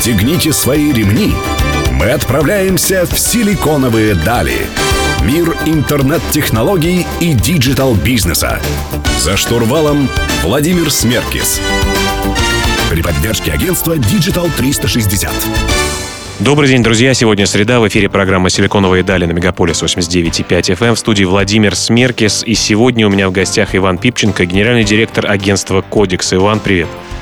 Пристегните свои ремни. Мы отправляемся в силиконовые дали. Мир интернет-технологий и digital-бизнеса. За штурвалом Владимир Смеркис. При поддержке агентства Digital 360. Добрый день, друзья. Сегодня среда. В эфире программа «Силиконовые дали» на Мегаполис 89.5 FM. В студии Владимир Смеркис. И сегодня у меня в гостях Иван Пипченко, генеральный директор агентства Kodix. Иван, привет. Привет.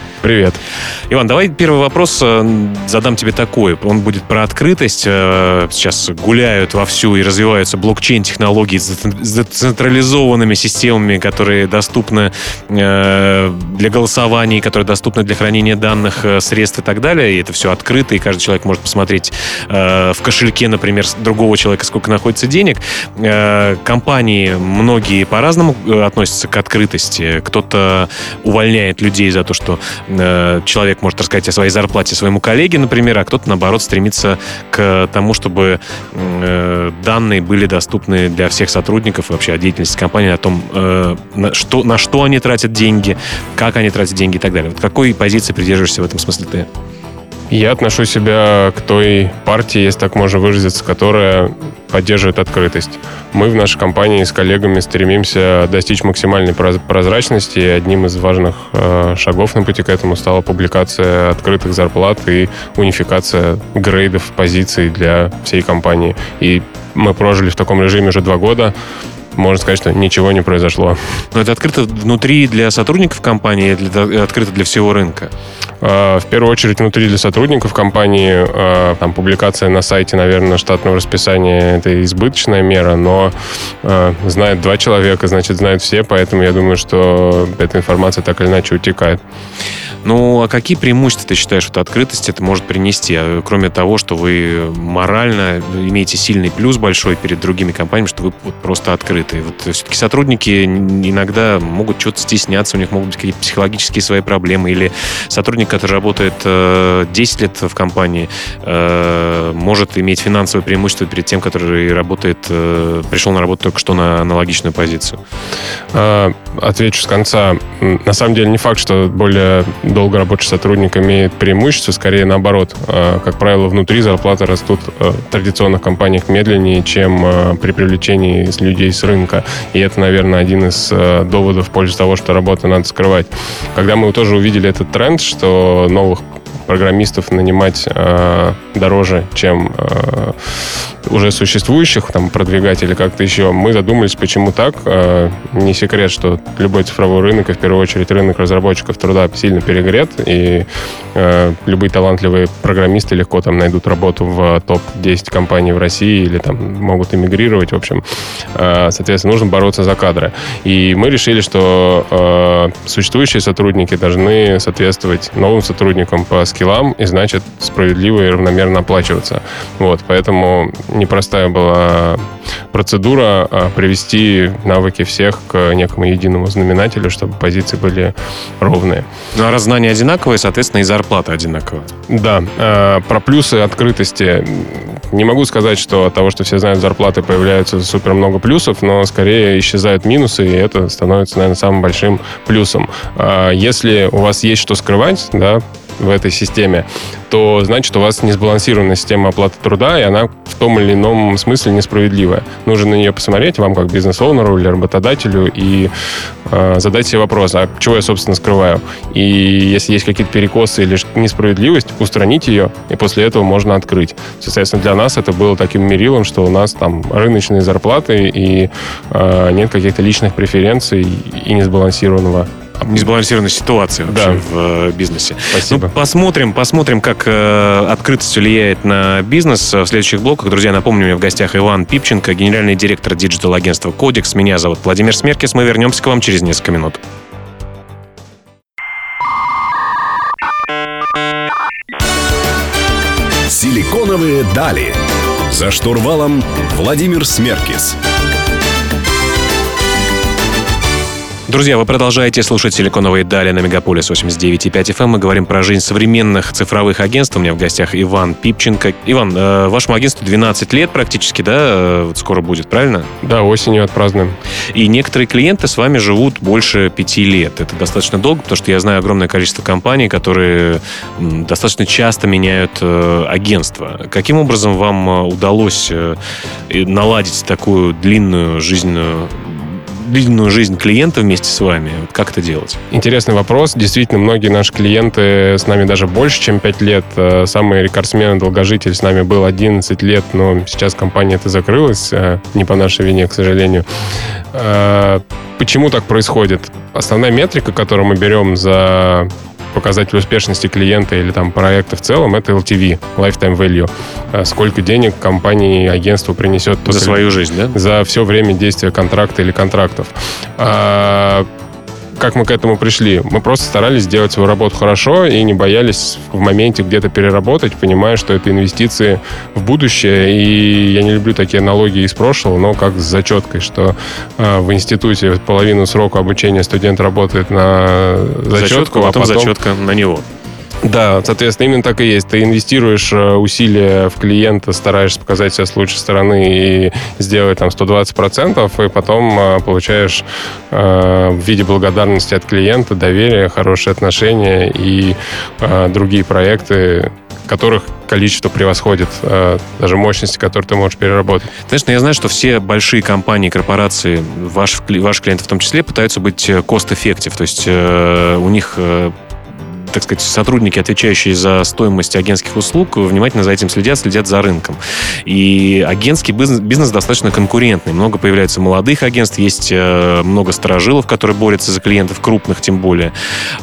Иван, давай первый вопрос э, задам тебе такой. Он будет про открытость. Э, сейчас гуляют вовсю и развиваются блокчейн-технологии с децентрализованными системами, которые доступны э, для голосований, которые доступны для хранения данных, средств и так далее. И это все открыто, и каждый человек может посмотреть в кошельке, например, другого человека, сколько находится денег. Компании многие по-разному относятся к открытости. Кто-то увольняет людей за то, что Э, человек может рассказать о своей зарплате своему коллеге, например, а кто-то, наоборот, стремится к тому, чтобы э, данные были доступны для всех сотрудников вообще о деятельности компании, о том, э, на что, на что они тратят деньги, как они тратят деньги и так далее. Вот какой позиции придерживаешься в этом смысле ты? Я отношу себя к той партии, если так можно выразиться, которая поддерживает открытость. Мы в нашей компании с коллегами стремимся достичь максимальной прозрачности, и одним из важных э, шагов на пути к этому стала публикация открытых зарплат и унификация грейдов позиций для всей компании. И мы прожили в таком режиме уже два года можно сказать, что ничего не произошло. Но это открыто внутри для сотрудников компании или открыто для всего рынка? А, в первую очередь внутри для сотрудников компании. А, там публикация на сайте, наверное, штатного расписания — это избыточная мера, но знает два человека, значит, знают все, поэтому я думаю, что эта информация так или иначе утекает. Ну, а какие преимущества ты считаешь, что открытость это может принести? А, кроме того, что вы морально имеете сильный плюс большой перед другими компаниями, что вы просто открыты. Вот все-таки сотрудники иногда могут что-то стесняться, у них могут быть какие-то психологические свои проблемы, или сотрудник, который работает 10 э, лет в компании, э, может иметь финансовое преимущество перед тем, который работает, э, пришел на работу только что на аналогичную позицию. А, отвечу с конца. На самом деле не факт, что более долго рабочий сотрудник имеет преимущество, скорее наоборот. А, как правило, внутри зарплаты растут э, в традиционных компаниях медленнее, чем э, при привлечении людей с рынка. И это, наверное, один из э, доводов в пользу того, что работу надо скрывать. Когда мы тоже увидели этот тренд, что новых программистов нанимать э, дороже, чем э, уже существующих, там, продвигать или как-то еще. Мы задумались, почему так. Э, не секрет, что любой цифровой рынок, и в первую очередь рынок разработчиков труда сильно перегрет, и э, любые талантливые программисты легко там найдут работу в топ-10 компаний в России или там могут эмигрировать, в общем. Э, соответственно, нужно бороться за кадры. И мы решили, что э, существующие сотрудники должны соответствовать новым сотрудникам по скиллам и, значит, справедливо и равномерно оплачиваться. Вот, поэтому непростая была процедура а, привести навыки всех к некому единому знаменателю, чтобы позиции были ровные. Ну, а раз знания одинаковые, соответственно, и зарплата одинаковая. Да. А, про плюсы открытости не могу сказать, что от того, что все знают зарплаты, появляются супер много плюсов, но скорее исчезают минусы, и это становится, наверное, самым большим плюсом. А, если у вас есть что скрывать, да, в этой системе, то значит у вас несбалансированная система оплаты труда, и она в том или ином смысле несправедливая. Нужно на нее посмотреть вам, как бизнес-оунеру или работодателю, и э, задать себе вопрос, а чего я, собственно, скрываю? И если есть какие-то перекосы или несправедливость, устранить ее, и после этого можно открыть. Соответственно, для нас это было таким мерилом, что у нас там рыночные зарплаты, и э, нет каких-то личных преференций и несбалансированного несбалансированной ситуации вообще да. в э, бизнесе. Спасибо. Ну, посмотрим, посмотрим, как э, открытость влияет на бизнес в следующих блоках. Друзья, напомню, у меня в гостях Иван Пипченко, генеральный директор digital-агентства Kodix. Меня зовут Владимир Смеркис. Мы вернемся к вам через несколько минут. Силиконовые дали. За штурвалом Владимир Смеркис. Друзья, вы продолжаете слушать «Силиконовые дали» на Мегаполис 89.5 FM. Мы говорим про жизнь современных цифровых агентств. У меня в гостях Иван Пипченко. Иван, э, вашему агентству 12 лет практически, да? э, Вот скоро будет, правильно? Да, осенью отпразднуем. И некоторые клиенты с вами живут больше пяти лет. Это достаточно долго, потому что я знаю огромное количество компаний, которые достаточно часто меняют э, агентство. Каким образом вам удалось наладить такую длинную жизненную длинную жизнь клиента вместе с вами? Как это делать? Интересный вопрос. Действительно, многие наши клиенты с нами даже больше, чем 5 лет. Э, Самый рекордсмен, долгожитель с нами был 11 лет, но сейчас компания это закрылась, э, не по нашей вине, к сожалению. Э, Почему так происходит? Основная метрика, которую мы берем за показатель успешности клиента или там проекта в целом, это LTV, Lifetime Value. Э, Сколько денег компании, агентству принесет За или- свою жизнь, да? за все время действия контракта или контрактов. А, как мы к этому пришли? Мы просто старались сделать свою работу хорошо и не боялись в моменте где-то переработать, понимая, что это инвестиции в будущее. И я не люблю такие аналогии из прошлого, но как с зачеткой, что а, в институте половину срока обучения студент работает на зачетку, а потом, зачетка на него. Да, соответственно, именно так и есть. Ты инвестируешь э, усилия в клиента, стараешься показать себя с лучшей стороны и сделать там 120%, и потом э, получаешь э, в виде благодарности от клиента доверие, хорошие отношения и э, другие проекты, которых количество превосходит э, даже мощности, которые ты можешь переработать. Знаешь, ну, я знаю, что все большие компании, корпорации, ваш, ваши клиенты в том числе, пытаются быть э, cost-effective. То есть э, у них так сказать, сотрудники, отвечающие за стоимость агентских услуг, внимательно за этим следят, следят за рынком. И агентский бизнес, бизнес достаточно конкурентный. Много появляется молодых агентств, есть э, много сторожилов, которые борются за клиентов, крупных тем более.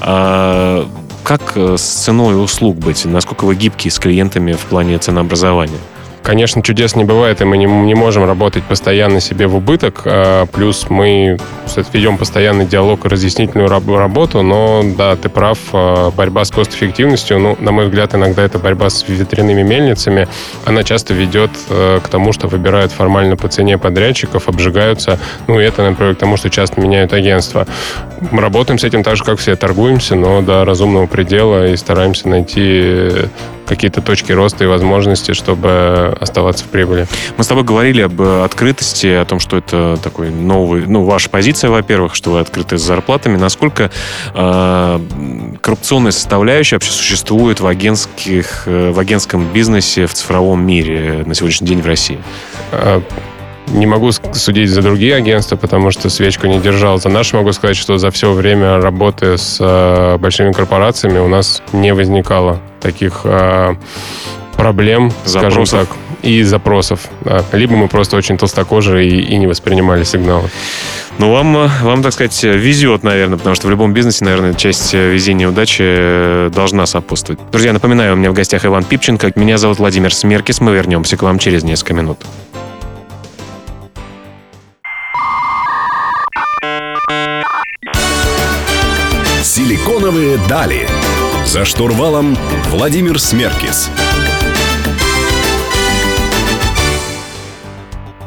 А как э, с ценой услуг быть? Насколько вы гибкие с клиентами в плане ценообразования? Конечно, чудес не бывает, и мы не, не можем работать постоянно себе в убыток. а, Плюс мы ведем постоянный диалог и разъяснительную раб- работу, но да, ты прав, а, борьба с кост-эффективностью, ну, на мой взгляд, иногда это борьба с ветряными мельницами. Она часто ведет э, к тому, что выбирают формально по цене подрядчиков, обжигаются. Ну, и это, например, к тому, что часто меняют агентство. Мы работаем с этим так же, как все, торгуемся, но до разумного предела и стараемся найти какие-то точки роста и возможности, чтобы оставаться в прибыли. Мы с тобой говорили об э, открытости, о том, что это такой новый, ну, ваша позиция, во-первых, что вы открыты с зарплатами. Насколько э, коррупционная составляющая вообще существует в, агентских, э, в агентском бизнесе в цифровом мире на сегодняшний день в России? Не могу судить за другие агентства, потому что свечку не держал. За наш могу сказать, что за все время работы с э, большими корпорациями у нас не возникало таких э, проблем, скажем Запросов. так, и запросов. Да. Либо мы просто очень толстокожие и, и не воспринимали сигналы. Ну, вам, вам, так сказать, везет, наверное, потому что в любом бизнесе, наверное, часть э, везения и удачи должна сопутствовать. Друзья, напоминаю, у меня в гостях Иван Пипченко. Меня зовут Владимир Смеркис. Мы вернемся к вам через несколько минут. Силиконовые дали. За штурвалом Владимир Смеркис.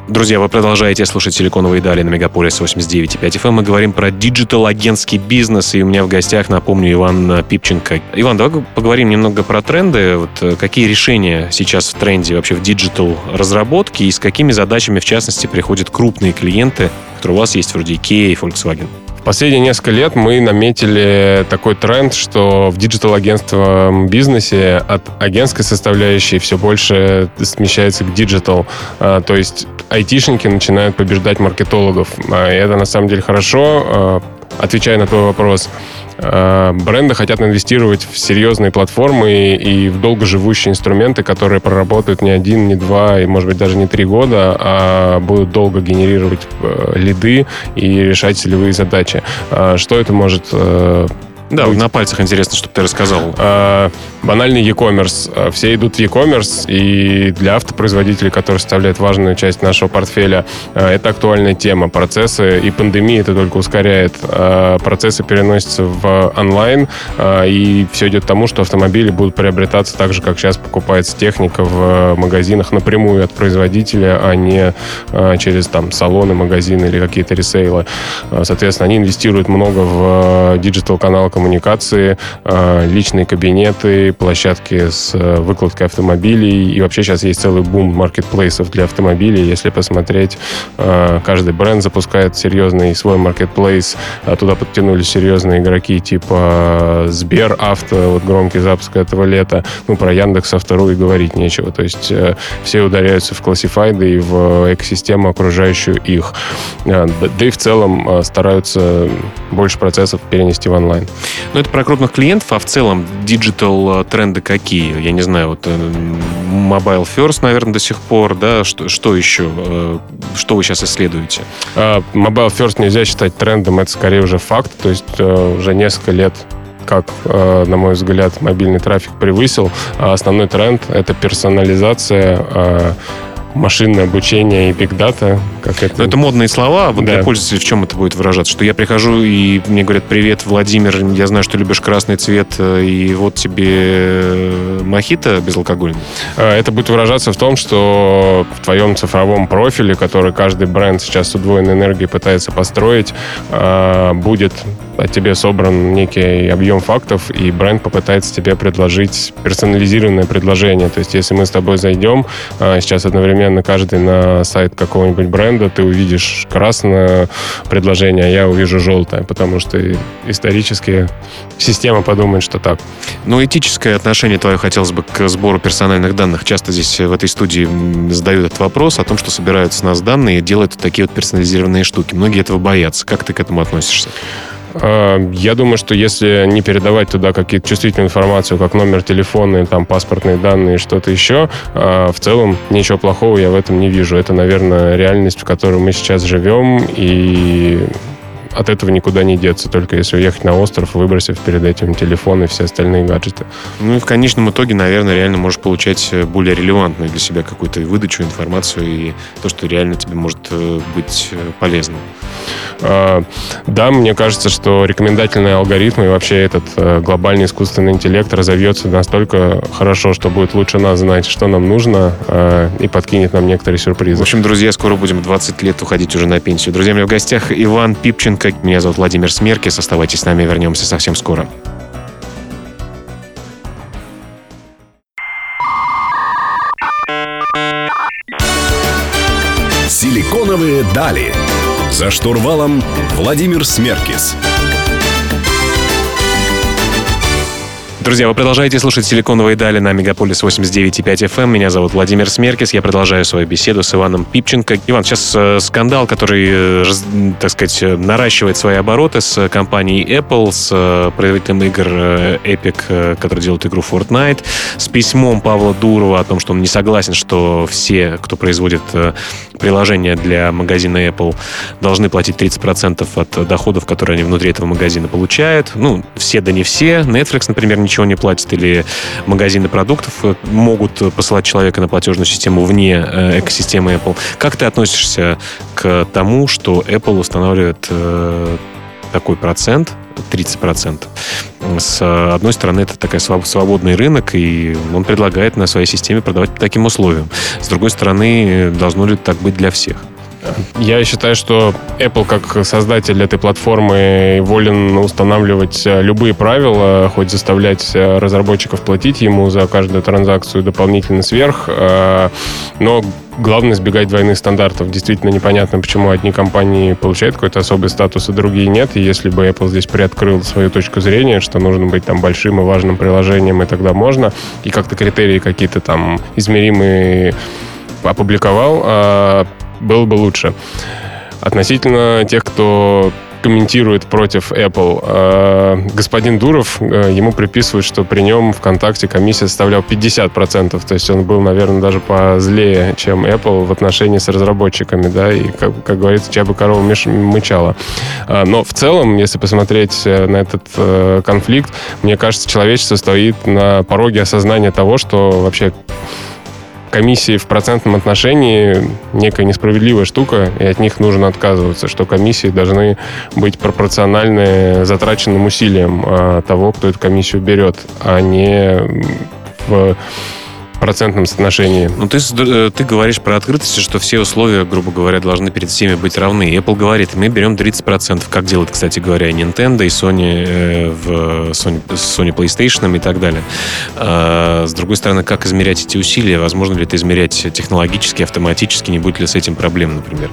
Друзья, вы продолжаете слушать «Силиконовые дали» на Мегаполис 89.5 FM. Мы говорим про digital-агентский бизнес, и у меня в гостях, напомню, Иван э, Пипченко. Иван, давай поговорим немного про тренды. Вот э, какие решения сейчас в тренде вообще в digital-разработке, и с какими задачами, в частности, приходят крупные клиенты, которые у вас есть, вроде IKEA и Volkswagen? Последние несколько лет мы наметили такой тренд, что в digital-агентском бизнесе от агентской составляющей все больше смещается к digital. А, То есть айтишники начинают побеждать маркетологов. А, И это на самом деле хорошо. А, Отвечая на твой вопрос, бренды хотят инвестировать в серьезные платформы и в долгоживущие инструменты, которые проработают не один, не два и, может быть, даже не три года, а будут долго генерировать э, лиды и решать целевые задачи. А Что это может э, Да, Будет. на пальцах интересно, чтобы ты рассказал. а, банальный e-commerce. Э, все идут в e-commerce, и для автопроизводителей, которые составляют важную часть нашего портфеля, это актуальная тема. Процессы и пандемия это только ускоряет. Процессы переносятся в онлайн, и все идет к тому, что автомобили будут приобретаться так же, как сейчас покупается техника в магазинах напрямую от производителя, а не через там салоны, магазины или какие-то ресейлы. Соответственно, они инвестируют много в digital-каналы коммуникации, личные кабинеты, площадки с выкладкой автомобилей. И вообще сейчас есть целый бум маркетплейсов для автомобилей. Если посмотреть, каждый бренд запускает серьезный свой маркетплейс. Туда подтянулись серьезные игроки типа Сбер Авто, вот громкий запуск этого лета. Ну, про Яндекс Авто.ру и говорить нечего. То есть э, все ударяются в классифайды и в экосистему, окружающую их. Да и в целом э, стараются больше процессов перенести в онлайн. Ну, это про крупных клиентов, а в целом digital э, тренды какие? Я не знаю, вот Mobile First, наверное, до сих пор, да? Что, что еще? Что вы сейчас исследуете? А, Mobile First нельзя считать трендом, это скорее уже факт. То есть уже несколько лет как, э, на мой взгляд, мобильный трафик превысил. А основной тренд — это персонализация э, машинное обучение и биг дата, как это... Но это модные слова, вот да. для пользователей в чем это будет выражаться? Что я прихожу и мне говорят, привет, Владимир, я знаю, что любишь красный цвет, э, и вот тебе мохито безалкогольный? Это будет выражаться в том, что в твоем цифровом профиле, который каждый бренд сейчас с удвоенной энергией пытается построить, будет от тебе собран некий объем фактов, и бренд попытается тебе предложить персонализированное предложение. То есть, если мы с тобой зайдем, а, сейчас одновременно каждый на сайт какого-нибудь бренда, ты увидишь красное предложение, а я увижу желтое, потому что исторически система подумает, что так. Ну, этическое отношение твое хотелось бы к сбору персональных данных. Часто здесь в этой студии задают этот вопрос о том, что собирают с нас данные и делают такие вот персонализированные штуки. Многие этого боятся. Как ты к этому относишься? А, я думаю, что если не передавать туда какие-то чувствительную информацию, как номер телефона, там паспортные данные, что-то еще, а, в целом ничего плохого я в этом не вижу. Это, наверное, реальность, в которой мы сейчас живем, и от этого никуда не деться, только если уехать на остров, выбросив перед этим телефон и все остальные гаджеты. Ну и в конечном итоге, наверное, реально можешь получать э, более релевантную для себя какую-то выдачу, информацию и то, что реально тебе может э, быть э, полезным. А, да, мне кажется, что рекомендательные алгоритмы и вообще этот глобальный искусственный интеллект разовьется настолько хорошо, что будет лучше нас знать, что нам нужно, и подкинет нам некоторые сюрпризы. В общем, друзья, скоро будем 20 лет уходить уже на пенсию. Друзья, у меня в гостях Иван Пипченко, меня зовут Владимир Смеркис. Оставайтесь с нами, вернемся совсем скоро. Силиконовые дали. За штурвалом Владимир Смеркис. Друзья, вы продолжаете слушать «Силиконовые дали» на Мегаполис 89.5 FM. Эм. Меня зовут Владимир Смеркис. Я продолжаю свою беседу с Иваном Пипченко. Иван, сейчас э, скандал, который, э, так сказать, э, наращивает свои обороты с компанией Apple, с производителем игр Epic, который делает игру Fortnite, с письмом Павла Дурова о том, что он не согласен, что все, кто производит приложения для магазина Apple, должны платить 30% от доходов, которые они внутри этого магазина получают. Ну, все да не все. Netflix, например, ничего ничего не платит, или магазины продуктов э, могут посылать человека на платежную систему вне э, экосистемы Apple. Как ты относишься к тому, что Apple устанавливает э, такой процент, 30%. С одной стороны, это такой свободный рынок, и он предлагает на своей системе продавать по таким условиям. С другой стороны, должно ли так быть для всех? Я считаю, что Apple как создатель этой платформы волен устанавливать э, любые правила, хоть заставлять э, разработчиков платить ему за каждую транзакцию дополнительно сверх, э, но главное избегать двойных стандартов. Действительно непонятно, почему одни компании получают какой-то особый статус, а другие нет. И если бы Apple здесь приоткрыл свою точку зрения, что нужно быть там большим и важным приложением, и тогда можно, и как-то критерии какие-то там измеримые опубликовал, а было бы лучше. Относительно тех, кто комментирует против Apple. А, господин Дуров, э, ему приписывают, что при нем ВКонтакте комиссия составляла 50%, то есть он был, наверное, даже позлее, чем Apple в отношении с разработчиками, да, и, как, как говорится, чья бы корова мычала. А, но в целом, если посмотреть э, на этот э, конфликт, мне кажется, человечество стоит на пороге осознания того, что вообще комиссии в процентном отношении некая несправедливая штука, и от них нужно отказываться, что комиссии должны быть пропорциональны затраченным усилиям а, того, кто эту комиссию берет, а не в процентном соотношении. Ну, ты, э, ты говоришь про открытость, что все условия, грубо говоря, должны перед всеми быть равны. Apple говорит, мы берем 30%, как делают, кстати говоря, и Nintendo, и Sony э, в Sony, Sony PlayStation и так далее. А, с другой стороны, как измерять эти усилия? Возможно ли это измерять технологически, автоматически? Не будет ли с этим проблем, например?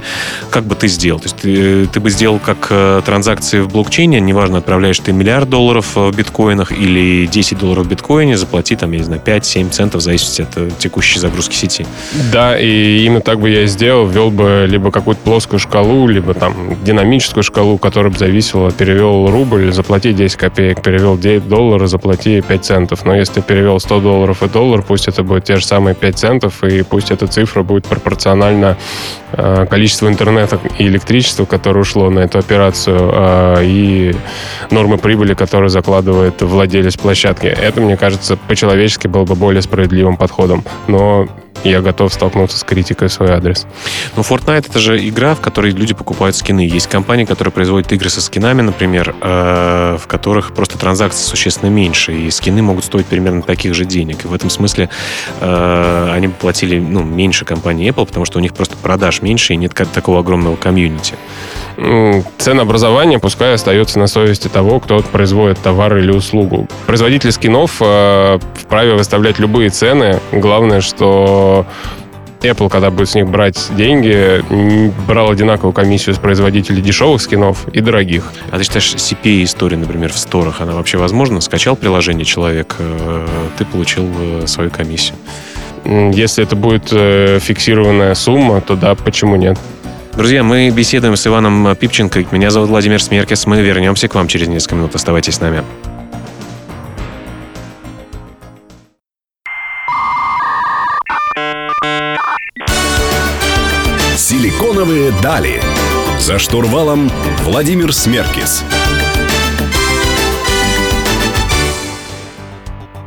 Как бы ты сделал? То есть ты, ты бы сделал как э, транзакции в блокчейне, неважно, отправляешь ты миллиард долларов в биткоинах или 10 долларов в биткоине, заплати там, я не знаю, 5-7 центов, в зависимости зависимости от текущей загрузки сети. Да, и именно так бы я и сделал. Ввел бы либо какую-то плоскую шкалу, либо там динамическую шкалу, которая бы зависела. Перевел рубль, заплати 10 копеек. Перевел 9 долларов, заплати 5 центов. Но если ты перевел 100 долларов и доллар, пусть это будет те же самые 5 центов, и пусть эта цифра будет пропорциональна э, количеству интернета и электричества, которое ушло на эту операцию, э, и нормы прибыли, которые закладывает владелец площадки. Это, мне кажется, по-человечески было бы более справедливым подходом, но я готов столкнуться с критикой в свой адрес. Ну, Fortnite это же игра, в которой люди покупают скины. Есть компании, которые производят игры со скинами, например, э, в которых просто транзакции существенно меньше, и скины могут стоить примерно таких же денег. И в этом смысле э, они платили ну, меньше компании Apple, потому что у них просто продаж меньше и нет такого огромного комьюнити. Ценообразование пускай остается на совести того, кто производит товар или услугу. Производитель скинов э, вправе выставлять любые цены. Главное, что Apple, когда будет с них брать деньги, брал одинаковую комиссию с производителей дешевых скинов и дорогих. А ты считаешь, CPA-история, например, в сторах, она вообще возможна? Скачал приложение человек, э, ты получил э, свою комиссию. Если это будет э, фиксированная сумма, то да, почему нет? Друзья, мы беседуем с Иваном Пипченко. Меня зовут Владимир Смеркес. Мы вернемся к вам через несколько минут. Оставайтесь с нами. Силиконовые дали. За штурвалом Владимир Смеркис.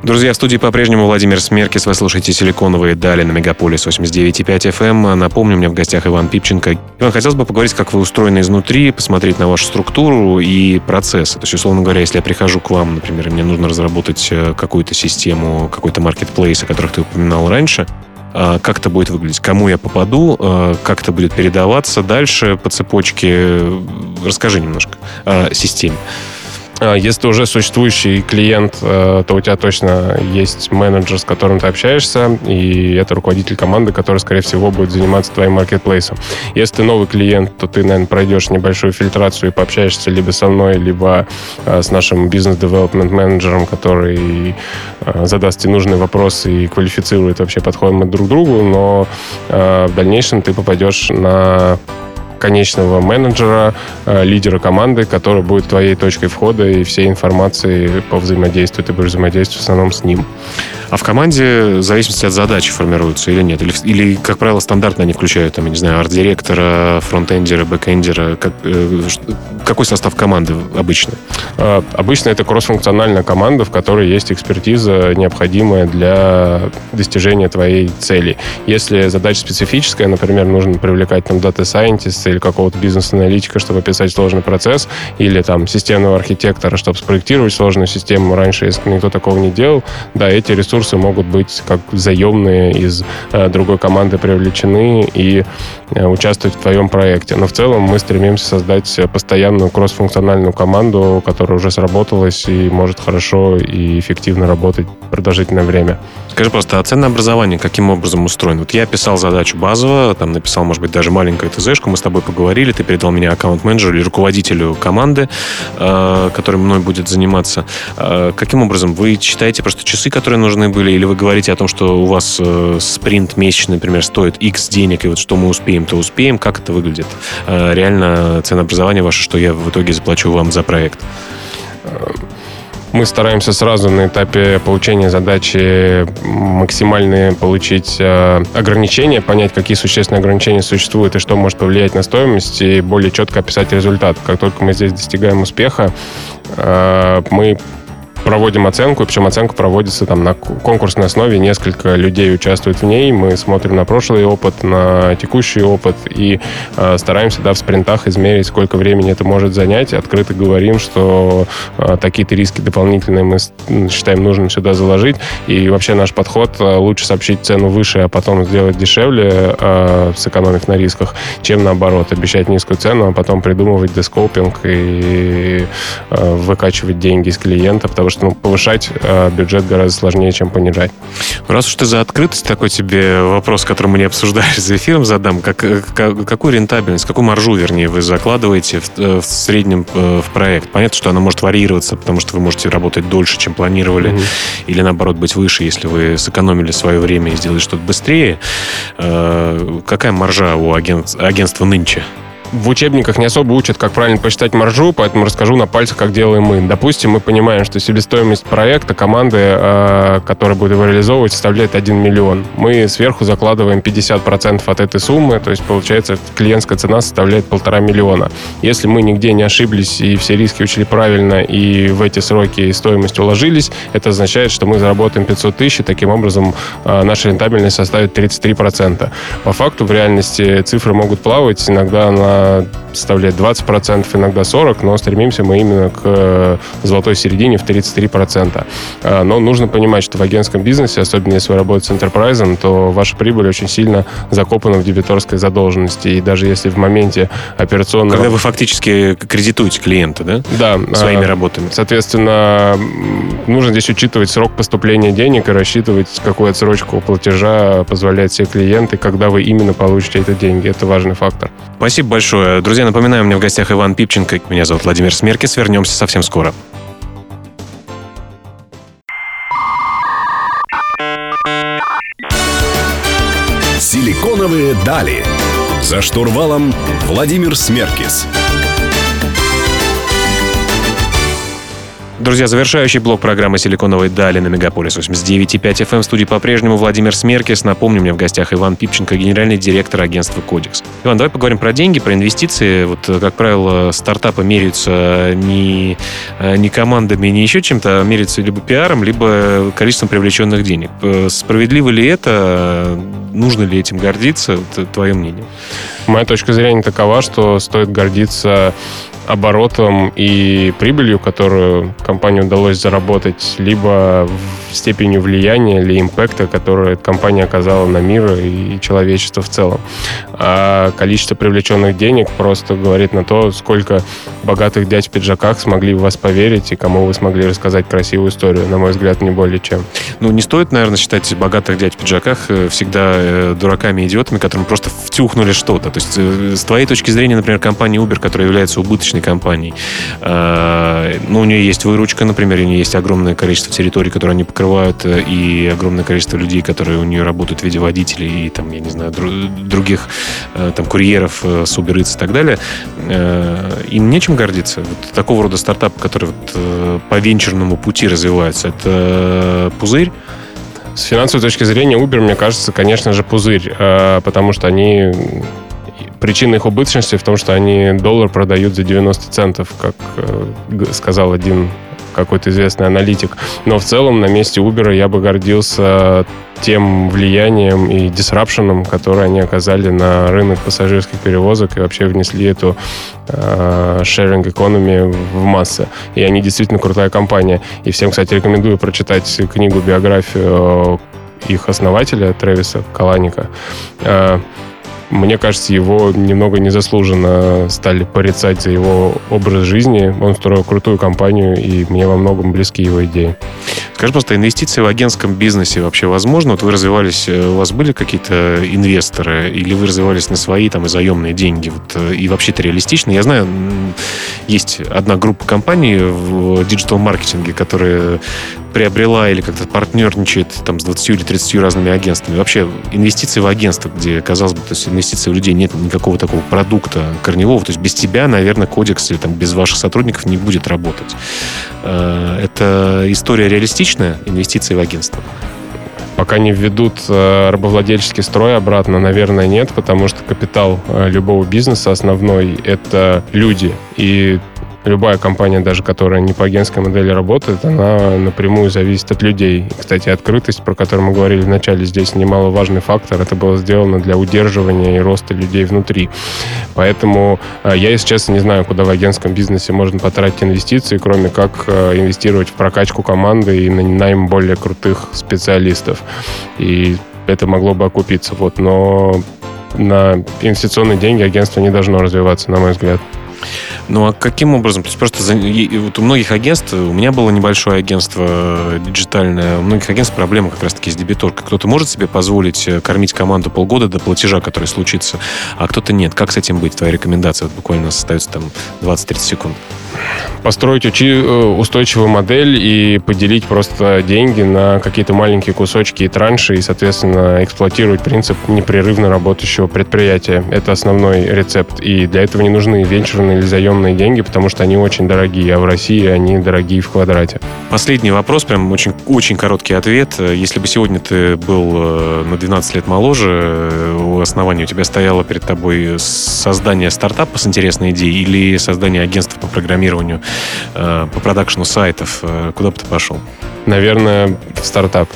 Друзья, в студии по-прежнему Владимир Смеркис. Вы слушаете «Силиконовые дали» на Мегаполис 89,5 FM. Напомню, у меня в гостях Иван Пипченко. Иван, хотелось бы поговорить, как вы устроены изнутри, посмотреть на вашу структуру и процессы. То есть, условно говоря, если я прихожу к вам, например, и мне нужно разработать э, какую-то систему, какой-то маркетплейс, о которых ты упоминал раньше, а, как это будет выглядеть, кому я попаду, а, как это будет передаваться дальше по цепочке. Расскажи немножко о системе. А, если уже существующий клиент, э, то у тебя точно есть менеджер, с которым ты общаешься, и это руководитель команды, который, скорее всего, будет заниматься твоим маркетплейсом. Если ты новый клиент, то ты, наверное, пройдешь небольшую фильтрацию и пообщаешься либо со мной, либо э, с нашим бизнес-девелопмент менеджером, который э, задаст тебе нужные вопросы и квалифицирует вообще подходы мы друг к другу, но в дальнейшем ты попадешь на конечного менеджера, э, лидера команды, который будет твоей точкой входа и всей информации по взаимодействию. Ты будешь взаимодействовать в основном с ним. А в команде в зависимости от задачи формируются или нет? Или, или как правило, стандартно они включают, там, я не знаю, арт-директора, фронтендера, бэкендера? Как, э, какой состав команды обычно? Э, обычно это кроссфункциональная команда, в которой есть экспертиза, необходимая для достижения твоей цели. Если задача специфическая, например, нужно привлекать там дата-сайентиста или какого-то бизнес-аналитика, чтобы описать сложный процесс, или там системного архитектора, чтобы спроектировать сложную систему. Раньше, если никто такого не делал, да, эти ресурсы ресурсы могут быть как заемные из э, другой команды привлечены и э, участвовать в твоем проекте. Но в целом мы стремимся создать постоянную кроссфункциональную команду, которая уже сработалась и может хорошо и эффективно работать продолжительное время. Скажи просто, а ценное образование каким образом устроено? Вот я писал задачу базово, там написал, может быть, даже маленькую ТЗшку, мы с тобой поговорили, ты передал меня аккаунт-менеджеру или руководителю команды, э, который мной будет заниматься. Каким образом? Вы считаете просто часы, которые нужны заложены были, или вы говорите о том, что у вас э, спринт месячный, например, стоит X денег, и вот что мы успеем, то успеем. Как это выглядит? Э, реально ценообразование ваше, что я в итоге заплачу вам за проект? Мы стараемся сразу на этапе получения задачи максимально получить э, ограничения, понять, какие существенные ограничения существуют и что может повлиять на стоимость, и более четко описать результат. Как только мы здесь достигаем успеха, э, мы проводим оценку, причем оценка проводится там на конкурсной основе, несколько людей участвуют в ней, мы смотрим на прошлый опыт, на текущий опыт и э, стараемся да, в спринтах измерить, сколько времени это может занять, открыто говорим, что э, такие-то риски дополнительные мы считаем нужным сюда заложить, и вообще наш подход э, лучше сообщить цену выше, а потом сделать дешевле, э, сэкономив на рисках, чем наоборот, обещать низкую цену, а потом придумывать дескопинг и э, выкачивать деньги из клиента, потому что ну, повышать э, бюджет гораздо сложнее, чем понижать. Раз уж ты за открытость, такой тебе вопрос, который мы не обсуждали за эфиром, задам. Как, э, как, какую рентабельность, какую маржу, вернее, вы закладываете в, э, в среднем э, в проект? Понятно, что она может варьироваться, потому что вы можете работать дольше, чем планировали, mm-hmm. или наоборот быть выше, если вы сэкономили свое время и сделали что-то быстрее. Э, какая маржа у агент, агентства нынче? В учебниках не особо учат, как правильно посчитать маржу, поэтому расскажу на пальцах, как делаем мы. Допустим, мы понимаем, что себестоимость проекта команды, э, которая будет его реализовывать, составляет 1 миллион. Мы сверху закладываем 50% от этой суммы, то есть, получается, клиентская цена составляет полтора миллиона. Если мы нигде не ошиблись и все риски учли правильно, и в эти сроки стоимость уложились, это означает, что мы заработаем 500 тысяч, и таким образом э, наша рентабельность составит 33%. По факту, в реальности цифры могут плавать, иногда на составляет 20%, иногда 40%, но стремимся мы именно к э, золотой середине в 33%. А, но нужно понимать, что в агентском бизнесе, особенно если вы работаете с enterprise, то ваша прибыль очень сильно закопана в дебиторской задолженности. И даже если в моменте операционного... Когда вы фактически кредитуете клиента, да? Да. Своими а, работами. Соответственно, нужно здесь учитывать срок поступления денег и рассчитывать, какую отсрочку платежа позволяет себе клиент, и когда вы именно получите эти деньги. Это важный фактор. Спасибо большое большое. Друзья, напоминаю, у меня в гостях Иван Пипченко. Меня зовут Владимир Смеркис. Вернемся совсем скоро. Силиконовые дали. За штурвалом Владимир Смеркис. Друзья, завершающий блок программы «Силиконовые дали» на Мегаполис 89.5 FM. В студии по-прежнему Владимир Смеркис. Напомню, у меня в гостях Иван Пипченко, генеральный директор агентства «Кодекс». Иван, давай поговорим про деньги, про инвестиции. Вот, как правило, стартапы меряются не, не командами, не еще чем-то, а меряются либо пиаром, либо количеством привлеченных денег. Справедливо ли это? Нужно ли этим гордиться? Вот, твое мнение. Моя точка зрения такова, что стоит гордиться оборотом и прибылью, которую компании удалось заработать, либо степенью влияния или импакта, которое компания оказала на мир и человечество в целом. А количество привлеченных денег просто говорит на то, сколько богатых дядь в пиджаках смогли в вас поверить и кому вы смогли рассказать красивую историю. На мой взгляд, не более чем. Ну, не стоит, наверное, считать богатых дядь в пиджаках э, всегда э, дураками и идиотами, которым просто втюхнули что-то. То есть, э, с твоей точки зрения, например, компания Uber, которая является убыточной компанией, ну, у нее есть выручка, например, у нее есть огромное количество территорий, которые они покрывают, и огромное количество людей, которые у нее работают в виде водителей и, там, я не знаю, других там, курьеров с Uber Eats и так далее, им нечем гордиться. Вот такого рода стартап, который вот по венчурному пути развивается, это пузырь, с финансовой точки зрения Uber, мне кажется, конечно же, пузырь, э, потому что они причина их убыточности в том, что они доллар продают за 90 центов, как э, сказал один какой-то известный аналитик. Но в целом на месте Uber я бы гордился тем влиянием и дисрапшеном, которое они оказали на рынок пассажирских перевозок и вообще внесли эту э, sharing economy в массы. И они действительно крутая компания. И всем, кстати, рекомендую прочитать книгу, биографию их основателя Трэвиса Каланика. Э, мне кажется, его немного незаслуженно стали порицать за его образ жизни. Он строил крутую компанию, и мне во многом близки его идеи. Скажи просто, инвестиции в агентском бизнесе вообще возможно? Вот вы развивались, э, у вас были какие-то инвесторы, или вы развивались на свои там и заемные деньги? Вот, э, и вообще это реалистично? Я знаю, есть одна группа компаний в диджитал-маркетинге, которые приобрела или как-то партнерничает там с 20 или 30 разными агентствами. Вообще инвестиции в агентство, где, казалось бы, то есть инвестиции в людей нет никакого такого продукта корневого, то есть без тебя, наверное, кодекс или там без ваших сотрудников не будет работать. Э, это история реалистичная, инвестиции в агентство? Пока не введут э, рабовладельческий строй обратно, наверное, нет, потому что капитал э, любого бизнеса основной — это люди. И любая компания, даже которая не по агентской модели работает, она напрямую зависит от людей. Кстати, открытость, про которую мы говорили в начале, здесь немаловажный фактор. Это было сделано для удерживания и роста людей внутри. Поэтому э, я, если честно, не знаю, куда в агентском бизнесе можно потратить инвестиции, кроме как э, инвестировать в прокачку команды и на найм более крутых специалистов. И это могло бы окупиться. Вот. Но на инвестиционные деньги агентство не должно развиваться, на мой взгляд. Ну а каким образом? То есть просто за, вот у многих агентств, у меня было небольшое агентство э, диджитальное, у многих агентств проблема как раз-таки с дебиторкой. Кто-то может себе позволить э, кормить команду полгода до платежа, который случится, а кто-то нет. Как с этим быть? Твоя рекомендация? Вот буквально остается там 20-30 секунд построить э, устойчивую модель и поделить просто деньги на какие-то маленькие кусочки и транши, и, соответственно, эксплуатировать принцип непрерывно работающего предприятия. Это основной рецепт. И для этого не нужны венчурные или заемные деньги, потому что они очень дорогие, а в России они дорогие в квадрате. Последний вопрос, прям очень, очень короткий ответ. Если бы сегодня ты был э, на 12 лет моложе, у основания у тебя стояло перед тобой создание стартапа с интересной идеей или создание агентства по программированию Э, по продакшну сайтов, э, куда бы ты пошел? Наверное, в стартап.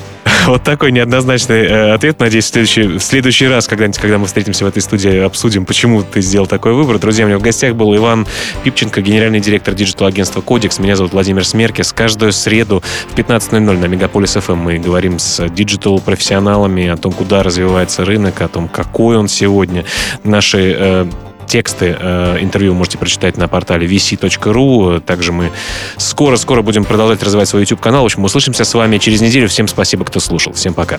Вот такой неоднозначный э, ответ. Надеюсь, в следующий, в следующий раз, когда-нибудь, когда мы встретимся в этой студии, обсудим, почему ты сделал такой выбор. Друзья, у меня в гостях был Иван Пипченко, генеральный директор digital-агентства Kodix. Меня зовут Владимир Смеркис. Каждую среду в 15.00 на Мегаполис FM мы говорим с digital-профессионалами о том, куда развивается рынок, о том, какой он сегодня. Наши э, Тексты э, интервью можете прочитать на портале vc.ru. Также мы скоро-скоро будем продолжать развивать свой YouTube-канал. В общем, услышимся с вами через неделю. Всем спасибо, кто слушал. Всем пока.